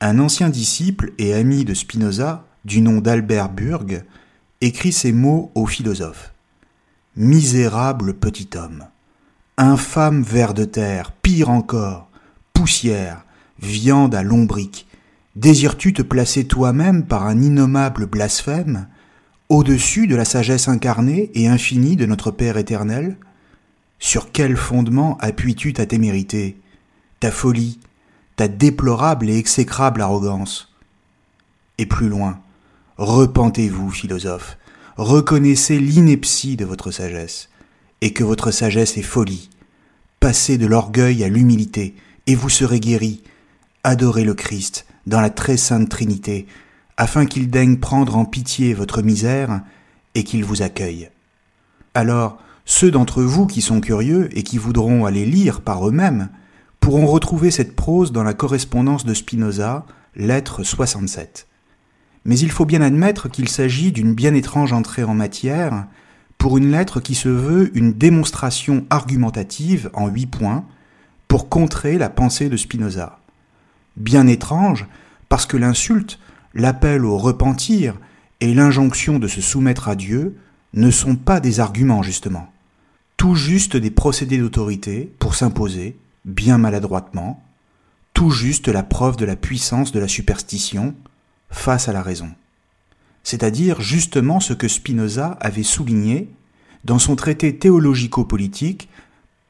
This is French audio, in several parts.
un ancien disciple et ami de Spinoza, du nom d'Albert Burg, écrit ces mots au philosophe. Misérable petit homme, infâme ver de terre, pire encore, poussière, viande à lombric, désires-tu te placer toi-même par un innommable blasphème au-dessus de la sagesse incarnée et infinie de notre Père éternel? Sur quel fondement appuies-tu ta témérité, ta folie, ta déplorable et exécrable arrogance. Et plus loin, repentez-vous, philosophe, reconnaissez l'ineptie de votre sagesse, et que votre sagesse est folie. Passez de l'orgueil à l'humilité, et vous serez guéris. Adorez le Christ dans la très sainte Trinité, afin qu'il daigne prendre en pitié votre misère et qu'il vous accueille. Alors, ceux d'entre vous qui sont curieux et qui voudront aller lire par eux-mêmes pourront retrouver cette prose dans la correspondance de Spinoza, lettre 67. Mais il faut bien admettre qu'il s'agit d'une bien étrange entrée en matière pour une lettre qui se veut une démonstration argumentative en huit points pour contrer la pensée de Spinoza. Bien étrange parce que l'insulte, l'appel au repentir et l'injonction de se soumettre à Dieu ne sont pas des arguments justement, tout juste des procédés d'autorité pour s'imposer bien maladroitement, tout juste la preuve de la puissance de la superstition face à la raison. C'est-à-dire justement ce que Spinoza avait souligné dans son traité théologico-politique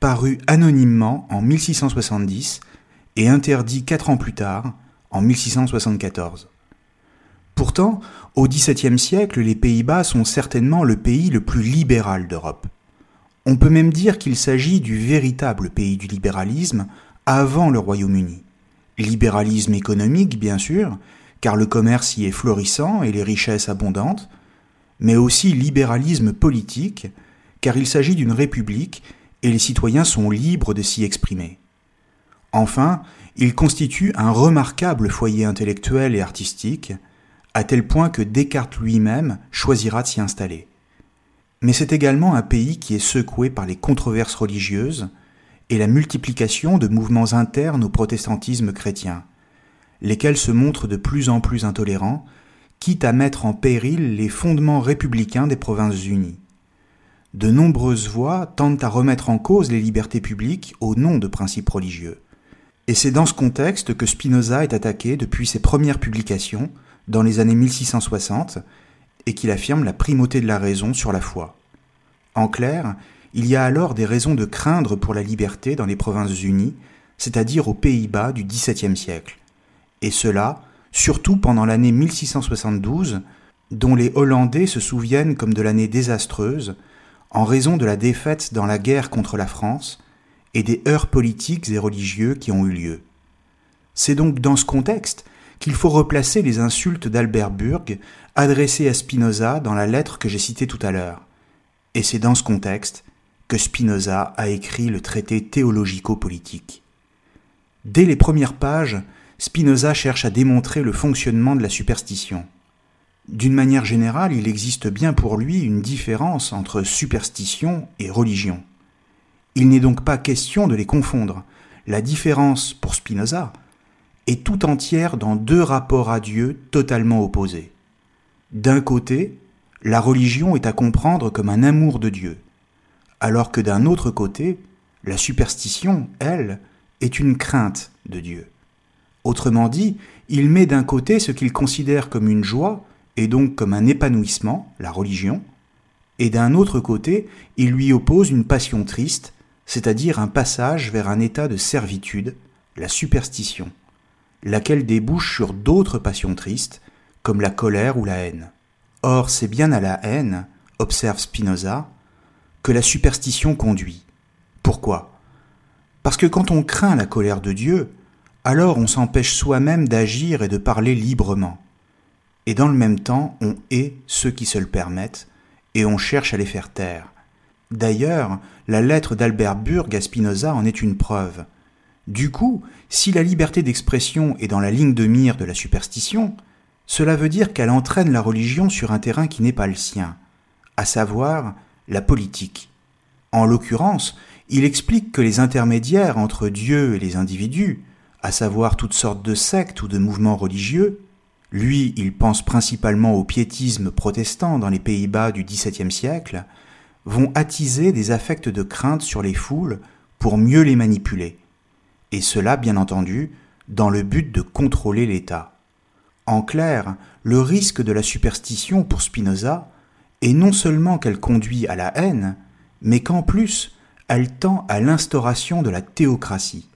paru anonymement en 1670 et interdit quatre ans plus tard, en 1674. Pourtant, au XVIIe siècle, les Pays-Bas sont certainement le pays le plus libéral d'Europe. On peut même dire qu'il s'agit du véritable pays du libéralisme avant le Royaume-Uni. Libéralisme économique, bien sûr, car le commerce y est florissant et les richesses abondantes, mais aussi libéralisme politique, car il s'agit d'une république et les citoyens sont libres de s'y exprimer. Enfin, il constitue un remarquable foyer intellectuel et artistique, à tel point que Descartes lui-même choisira de s'y installer. Mais c'est également un pays qui est secoué par les controverses religieuses et la multiplication de mouvements internes au protestantisme chrétien, lesquels se montrent de plus en plus intolérants, quitte à mettre en péril les fondements républicains des Provinces-Unies. De nombreuses voix tentent à remettre en cause les libertés publiques au nom de principes religieux. Et c'est dans ce contexte que Spinoza est attaqué depuis ses premières publications, dans les années 1660, et qu'il affirme la primauté de la raison sur la foi. En clair, il y a alors des raisons de craindre pour la liberté dans les Provinces-Unies, c'est-à-dire aux Pays-Bas du XVIIe siècle. Et cela, surtout pendant l'année 1672, dont les Hollandais se souviennent comme de l'année désastreuse, en raison de la défaite dans la guerre contre la France et des heurts politiques et religieux qui ont eu lieu. C'est donc dans ce contexte qu'il faut replacer les insultes d'Albert Burg adressées à Spinoza dans la lettre que j'ai citée tout à l'heure. Et c'est dans ce contexte que Spinoza a écrit le traité théologico-politique. Dès les premières pages, Spinoza cherche à démontrer le fonctionnement de la superstition. D'une manière générale, il existe bien pour lui une différence entre superstition et religion. Il n'est donc pas question de les confondre. La différence, pour Spinoza, est tout entière dans deux rapports à Dieu totalement opposés. D'un côté, la religion est à comprendre comme un amour de Dieu, alors que d'un autre côté, la superstition, elle, est une crainte de Dieu. Autrement dit, il met d'un côté ce qu'il considère comme une joie, et donc comme un épanouissement, la religion, et d'un autre côté, il lui oppose une passion triste, c'est-à-dire un passage vers un état de servitude, la superstition, laquelle débouche sur d'autres passions tristes, comme la colère ou la haine. Or, c'est bien à la haine, observe Spinoza, que la superstition conduit. Pourquoi? Parce que quand on craint la colère de Dieu, alors on s'empêche soi-même d'agir et de parler librement. Et dans le même temps, on hait ceux qui se le permettent, et on cherche à les faire taire. D'ailleurs, la lettre d'Albert Burg à Spinoza en est une preuve. Du coup, si la liberté d'expression est dans la ligne de mire de la superstition, cela veut dire qu'elle entraîne la religion sur un terrain qui n'est pas le sien, à savoir la politique. En l'occurrence, il explique que les intermédiaires entre Dieu et les individus, à savoir toutes sortes de sectes ou de mouvements religieux, lui, il pense principalement au piétisme protestant dans les Pays-Bas du XVIIe siècle, vont attiser des affects de crainte sur les foules pour mieux les manipuler. Et cela, bien entendu, dans le but de contrôler l'État. En clair, le risque de la superstition pour Spinoza est non seulement qu'elle conduit à la haine, mais qu'en plus, elle tend à l'instauration de la théocratie.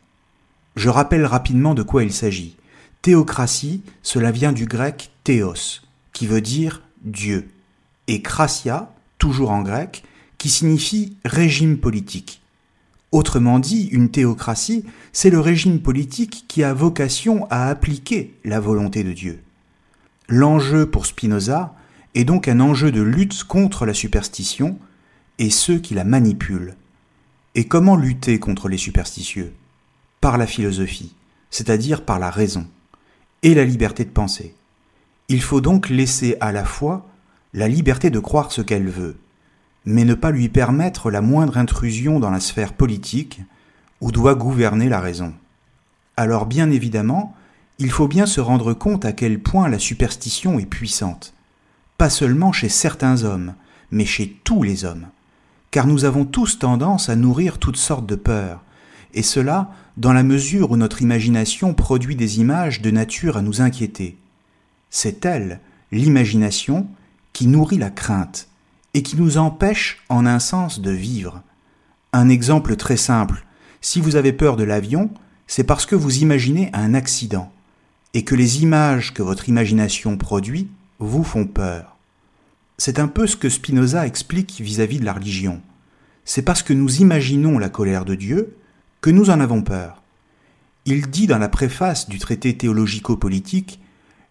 Je rappelle rapidement de quoi il s'agit. Théocratie, cela vient du grec théos, qui veut dire Dieu, et krasia, toujours en grec, qui signifie régime politique. Autrement dit, une théocratie, c'est le régime politique qui a vocation à appliquer la volonté de Dieu. L'enjeu pour Spinoza est donc un enjeu de lutte contre la superstition et ceux qui la manipulent. Et comment lutter contre les superstitieux? Par la philosophie, c'est-à-dire par la raison et la liberté de penser. Il faut donc laisser à la fois la liberté de croire ce qu'elle veut, mais ne pas lui permettre la moindre intrusion dans la sphère politique où doit gouverner la raison. Alors bien évidemment, il faut bien se rendre compte à quel point la superstition est puissante, pas seulement chez certains hommes, mais chez tous les hommes, car nous avons tous tendance à nourrir toutes sortes de peurs, et cela dans la mesure où notre imagination produit des images de nature à nous inquiéter. C'est elle, l'imagination, qui nourrit la crainte et qui nous empêche en un sens de vivre. Un exemple très simple, si vous avez peur de l'avion, c'est parce que vous imaginez un accident et que les images que votre imagination produit vous font peur. C'est un peu ce que Spinoza explique vis-à-vis de la religion. C'est parce que nous imaginons la colère de Dieu que nous en avons peur. Il dit dans la préface du traité théologico-politique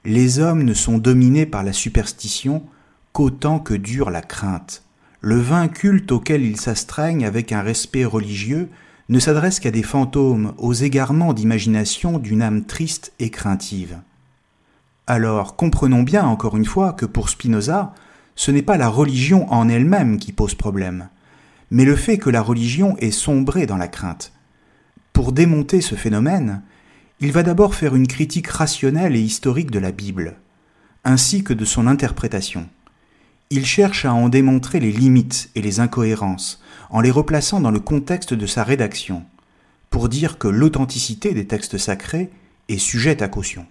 Les hommes ne sont dominés par la superstition qu'autant que dure la crainte. Le vain culte auquel ils s'astreignent avec un respect religieux ne s'adresse qu'à des fantômes, aux égarements d'imagination d'une âme triste et craintive. Alors comprenons bien encore une fois que pour Spinoza, ce n'est pas la religion en elle-même qui pose problème, mais le fait que la religion est sombrée dans la crainte. Pour démonter ce phénomène, il va d'abord faire une critique rationnelle et historique de la Bible, ainsi que de son interprétation. Il cherche à en démontrer les limites et les incohérences, en les replaçant dans le contexte de sa rédaction, pour dire que l'authenticité des textes sacrés est sujette à caution.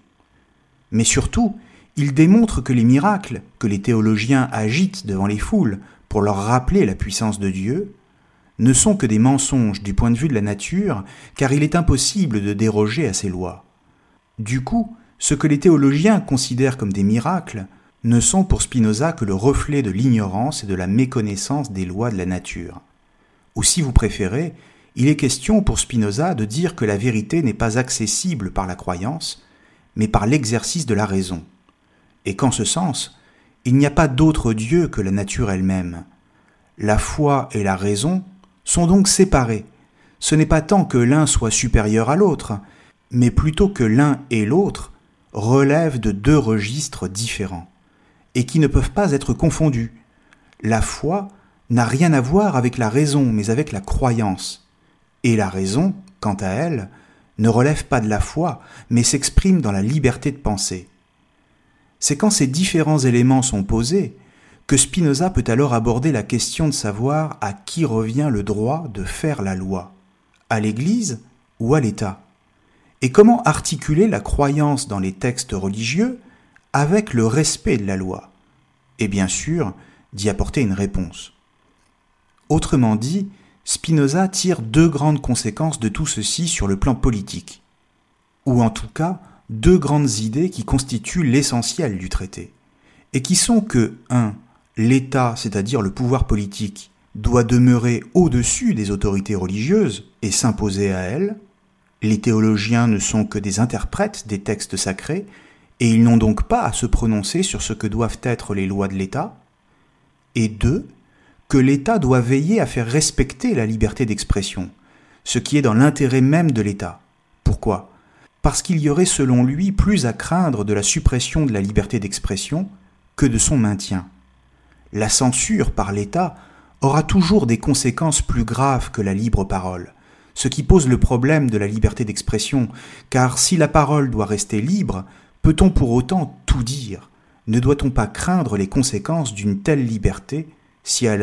Mais surtout, il démontre que les miracles que les théologiens agitent devant les foules pour leur rappeler la puissance de Dieu ne sont que des mensonges du point de vue de la nature, car il est impossible de déroger à ces lois. Du coup, ce que les théologiens considèrent comme des miracles ne sont pour Spinoza que le reflet de l'ignorance et de la méconnaissance des lois de la nature. Ou si vous préférez, il est question pour Spinoza de dire que la vérité n'est pas accessible par la croyance, mais par l'exercice de la raison, et qu'en ce sens, il n'y a pas d'autre Dieu que la nature elle-même. La foi et la raison sont donc séparés. Ce n'est pas tant que l'un soit supérieur à l'autre, mais plutôt que l'un et l'autre relèvent de deux registres différents, et qui ne peuvent pas être confondus. La foi n'a rien à voir avec la raison, mais avec la croyance. Et la raison, quant à elle, ne relève pas de la foi, mais s'exprime dans la liberté de penser. C'est quand ces différents éléments sont posés que Spinoza peut alors aborder la question de savoir à qui revient le droit de faire la loi, à l'Église ou à l'État. Et comment articuler la croyance dans les textes religieux avec le respect de la loi Et bien sûr, d'y apporter une réponse. Autrement dit, Spinoza tire deux grandes conséquences de tout ceci sur le plan politique, ou en tout cas deux grandes idées qui constituent l'essentiel du traité, et qui sont que 1. L'État, c'est-à-dire le pouvoir politique, doit demeurer au-dessus des autorités religieuses et s'imposer à elles. Les théologiens ne sont que des interprètes des textes sacrés, et ils n'ont donc pas à se prononcer sur ce que doivent être les lois de l'État. Et 2 que l'État doit veiller à faire respecter la liberté d'expression, ce qui est dans l'intérêt même de l'État. Pourquoi? Parce qu'il y aurait selon lui plus à craindre de la suppression de la liberté d'expression que de son maintien. La censure par l'État aura toujours des conséquences plus graves que la libre parole, ce qui pose le problème de la liberté d'expression, car si la parole doit rester libre, peut-on pour autant tout dire? Ne doit-on pas craindre les conséquences d'une telle liberté si elle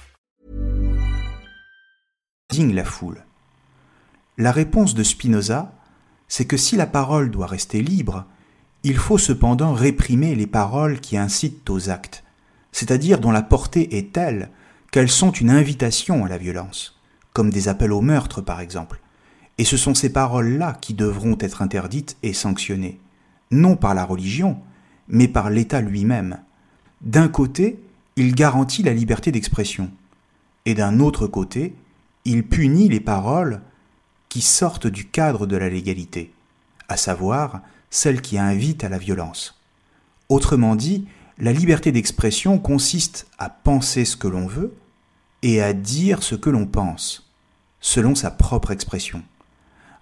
La foule. La réponse de Spinoza, c'est que si la parole doit rester libre, il faut cependant réprimer les paroles qui incitent aux actes, c'est-à-dire dont la portée est telle qu'elles sont une invitation à la violence, comme des appels au meurtre par exemple. Et ce sont ces paroles-là qui devront être interdites et sanctionnées, non par la religion, mais par l'État lui-même. D'un côté, il garantit la liberté d'expression, et d'un autre côté, il punit les paroles qui sortent du cadre de la légalité, à savoir celles qui invitent à la violence. Autrement dit, la liberté d'expression consiste à penser ce que l'on veut et à dire ce que l'on pense, selon sa propre expression,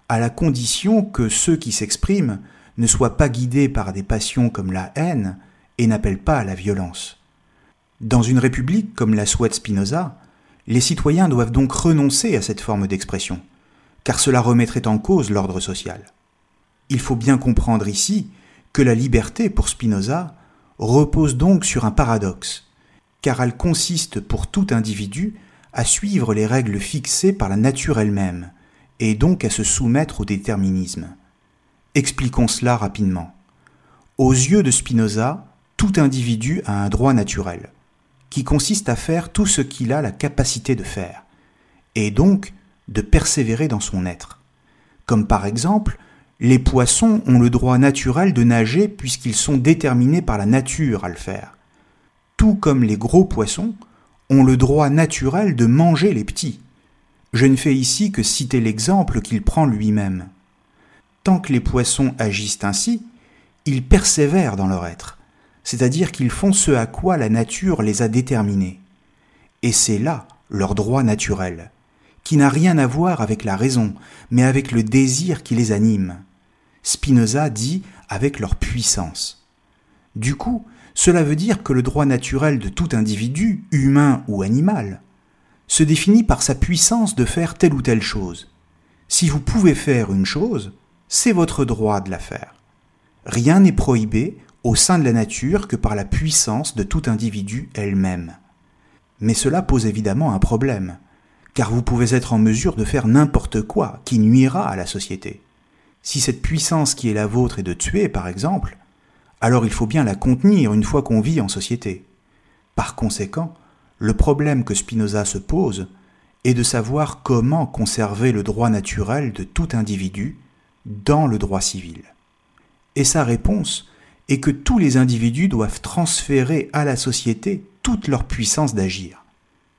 à la condition que ceux qui s'expriment ne soient pas guidés par des passions comme la haine et n'appellent pas à la violence. Dans une république comme la souhaite Spinoza, les citoyens doivent donc renoncer à cette forme d'expression, car cela remettrait en cause l'ordre social. Il faut bien comprendre ici que la liberté pour Spinoza repose donc sur un paradoxe, car elle consiste pour tout individu à suivre les règles fixées par la nature elle-même, et donc à se soumettre au déterminisme. Expliquons cela rapidement. Aux yeux de Spinoza, tout individu a un droit naturel qui consiste à faire tout ce qu'il a la capacité de faire, et donc de persévérer dans son être. Comme par exemple, les poissons ont le droit naturel de nager puisqu'ils sont déterminés par la nature à le faire. Tout comme les gros poissons ont le droit naturel de manger les petits. Je ne fais ici que citer l'exemple qu'il prend lui-même. Tant que les poissons agissent ainsi, ils persévèrent dans leur être, c'est-à-dire qu'ils font ce à quoi la nature les a déterminés. Et c'est là leur droit naturel, qui n'a rien à voir avec la raison, mais avec le désir qui les anime. Spinoza dit avec leur puissance. Du coup, cela veut dire que le droit naturel de tout individu, humain ou animal, se définit par sa puissance de faire telle ou telle chose. Si vous pouvez faire une chose, c'est votre droit de la faire. Rien n'est prohibé au sein de la nature que par la puissance de tout individu elle-même. Mais cela pose évidemment un problème, car vous pouvez être en mesure de faire n'importe quoi qui nuira à la société. Si cette puissance qui est la vôtre est de tuer, par exemple, alors il faut bien la contenir une fois qu'on vit en société. Par conséquent, le problème que Spinoza se pose est de savoir comment conserver le droit naturel de tout individu dans le droit civil. Et sa réponse est que tous les individus doivent transférer à la société toute leur puissance d'agir,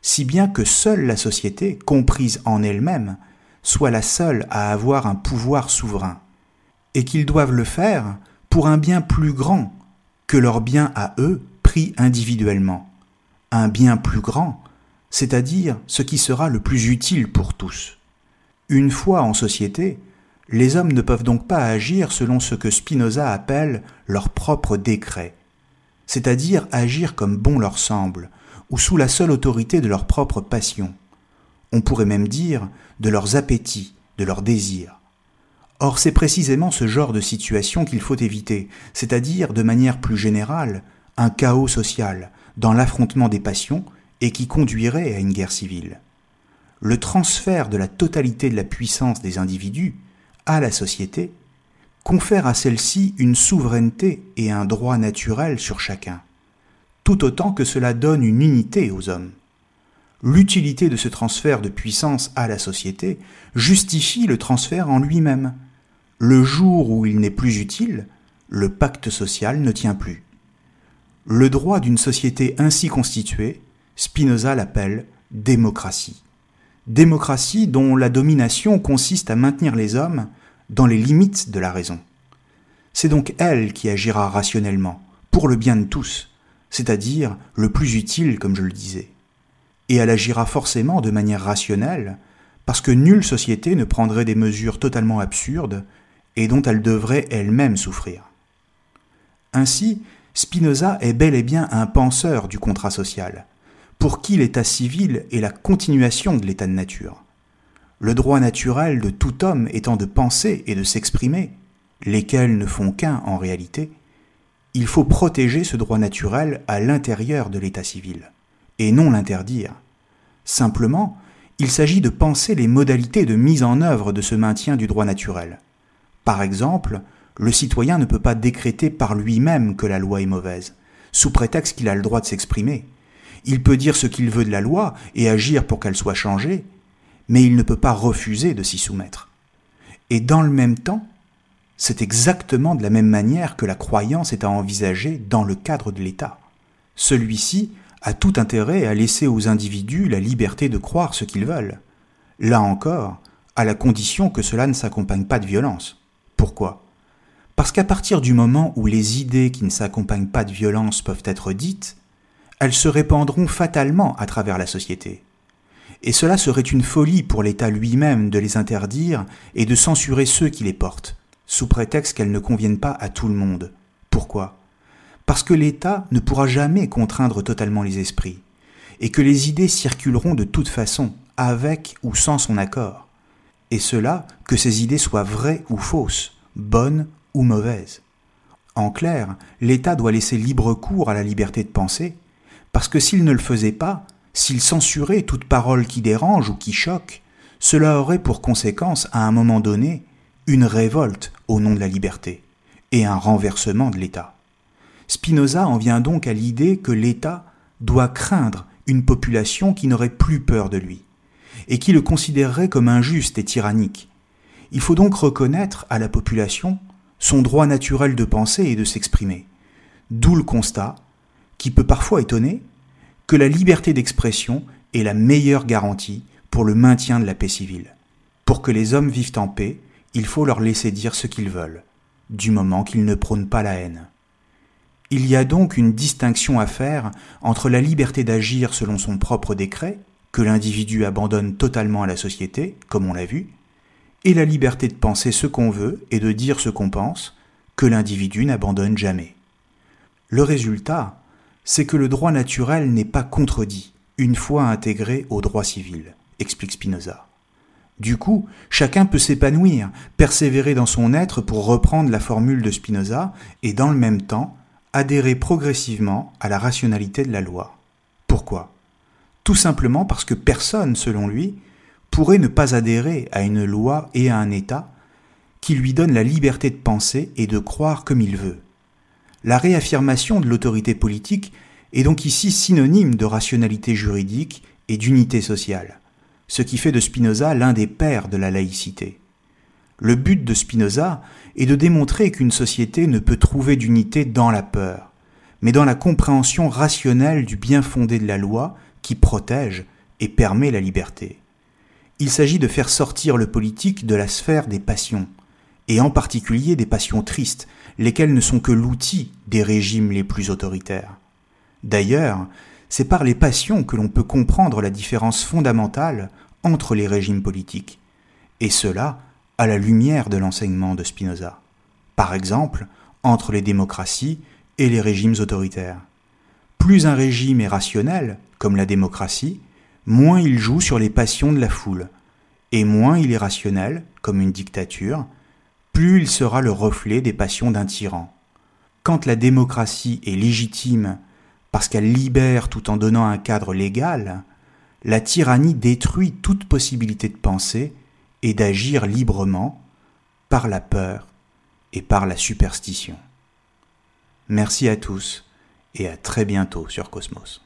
si bien que seule la société, comprise en elle-même, soit la seule à avoir un pouvoir souverain, et qu'ils doivent le faire pour un bien plus grand que leur bien à eux pris individuellement, un bien plus grand, c'est-à-dire ce qui sera le plus utile pour tous. Une fois en société, les hommes ne peuvent donc pas agir selon ce que Spinoza appelle leur propre décret, c'est-à-dire agir comme bon leur semble, ou sous la seule autorité de leur propre passion. On pourrait même dire de leurs appétits, de leurs désirs. Or c'est précisément ce genre de situation qu'il faut éviter, c'est-à-dire de manière plus générale, un chaos social, dans l'affrontement des passions, et qui conduirait à une guerre civile. Le transfert de la totalité de la puissance des individus à la société confère à celle-ci une souveraineté et un droit naturel sur chacun, tout autant que cela donne une unité aux hommes. L'utilité de ce transfert de puissance à la société justifie le transfert en lui-même. Le jour où il n'est plus utile, le pacte social ne tient plus. Le droit d'une société ainsi constituée, Spinoza l'appelle démocratie. Démocratie dont la domination consiste à maintenir les hommes dans les limites de la raison. C'est donc elle qui agira rationnellement, pour le bien de tous, c'est-à-dire le plus utile, comme je le disais. Et elle agira forcément de manière rationnelle, parce que nulle société ne prendrait des mesures totalement absurdes et dont elle devrait elle-même souffrir. Ainsi, Spinoza est bel et bien un penseur du contrat social, pour qui l'état civil est la continuation de l'état de nature le droit naturel de tout homme étant de penser et de s'exprimer, lesquels ne font qu'un en réalité, il faut protéger ce droit naturel à l'intérieur de l'état civil, et non l'interdire. Simplement, il s'agit de penser les modalités de mise en œuvre de ce maintien du droit naturel. Par exemple, le citoyen ne peut pas décréter par lui-même que la loi est mauvaise, sous prétexte qu'il a le droit de s'exprimer. Il peut dire ce qu'il veut de la loi et agir pour qu'elle soit changée, mais il ne peut pas refuser de s'y soumettre. Et dans le même temps, c'est exactement de la même manière que la croyance est à envisager dans le cadre de l'État. Celui-ci a tout intérêt à laisser aux individus la liberté de croire ce qu'ils veulent. Là encore, à la condition que cela ne s'accompagne pas de violence. Pourquoi? Parce qu'à partir du moment où les idées qui ne s'accompagnent pas de violence peuvent être dites, elles se répandront fatalement à travers la société et cela serait une folie pour l'État lui-même de les interdire et de censurer ceux qui les portent, sous prétexte qu'elles ne conviennent pas à tout le monde. Pourquoi? Parce que l'État ne pourra jamais contraindre totalement les esprits, et que les idées circuleront de toute façon, avec ou sans son accord, et cela que ces idées soient vraies ou fausses, bonnes ou mauvaises. En clair, l'État doit laisser libre cours à la liberté de penser, parce que s'il ne le faisait pas, s'il censurait toute parole qui dérange ou qui choque, cela aurait pour conséquence, à un moment donné, une révolte au nom de la liberté et un renversement de l'État. Spinoza en vient donc à l'idée que l'État doit craindre une population qui n'aurait plus peur de lui, et qui le considérerait comme injuste et tyrannique. Il faut donc reconnaître à la population son droit naturel de penser et de s'exprimer. D'où le constat, qui peut parfois étonner, que la liberté d'expression est la meilleure garantie pour le maintien de la paix civile. Pour que les hommes vivent en paix, il faut leur laisser dire ce qu'ils veulent, du moment qu'ils ne prônent pas la haine. Il y a donc une distinction à faire entre la liberté d'agir selon son propre décret, que l'individu abandonne totalement à la société, comme on l'a vu, et la liberté de penser ce qu'on veut et de dire ce qu'on pense, que l'individu n'abandonne jamais. Le résultat, c'est que le droit naturel n'est pas contredit une fois intégré au droit civil, explique Spinoza. Du coup, chacun peut s'épanouir, persévérer dans son être pour reprendre la formule de Spinoza, et dans le même temps adhérer progressivement à la rationalité de la loi. Pourquoi? Tout simplement parce que personne, selon lui, pourrait ne pas adhérer à une loi et à un État qui lui donne la liberté de penser et de croire comme il veut. La réaffirmation de l'autorité politique est donc ici synonyme de rationalité juridique et d'unité sociale, ce qui fait de Spinoza l'un des pères de la laïcité. Le but de Spinoza est de démontrer qu'une société ne peut trouver d'unité dans la peur, mais dans la compréhension rationnelle du bien fondé de la loi qui protège et permet la liberté. Il s'agit de faire sortir le politique de la sphère des passions, et en particulier des passions tristes, lesquelles ne sont que l'outil des régimes les plus autoritaires. D'ailleurs, c'est par les passions que l'on peut comprendre la différence fondamentale entre les régimes politiques, et cela à la lumière de l'enseignement de Spinoza, par exemple entre les démocraties et les régimes autoritaires. Plus un régime est rationnel, comme la démocratie, moins il joue sur les passions de la foule, et moins il est rationnel, comme une dictature, plus il sera le reflet des passions d'un tyran. Quand la démocratie est légitime parce qu'elle libère tout en donnant un cadre légal, la tyrannie détruit toute possibilité de penser et d'agir librement par la peur et par la superstition. Merci à tous et à très bientôt sur Cosmos.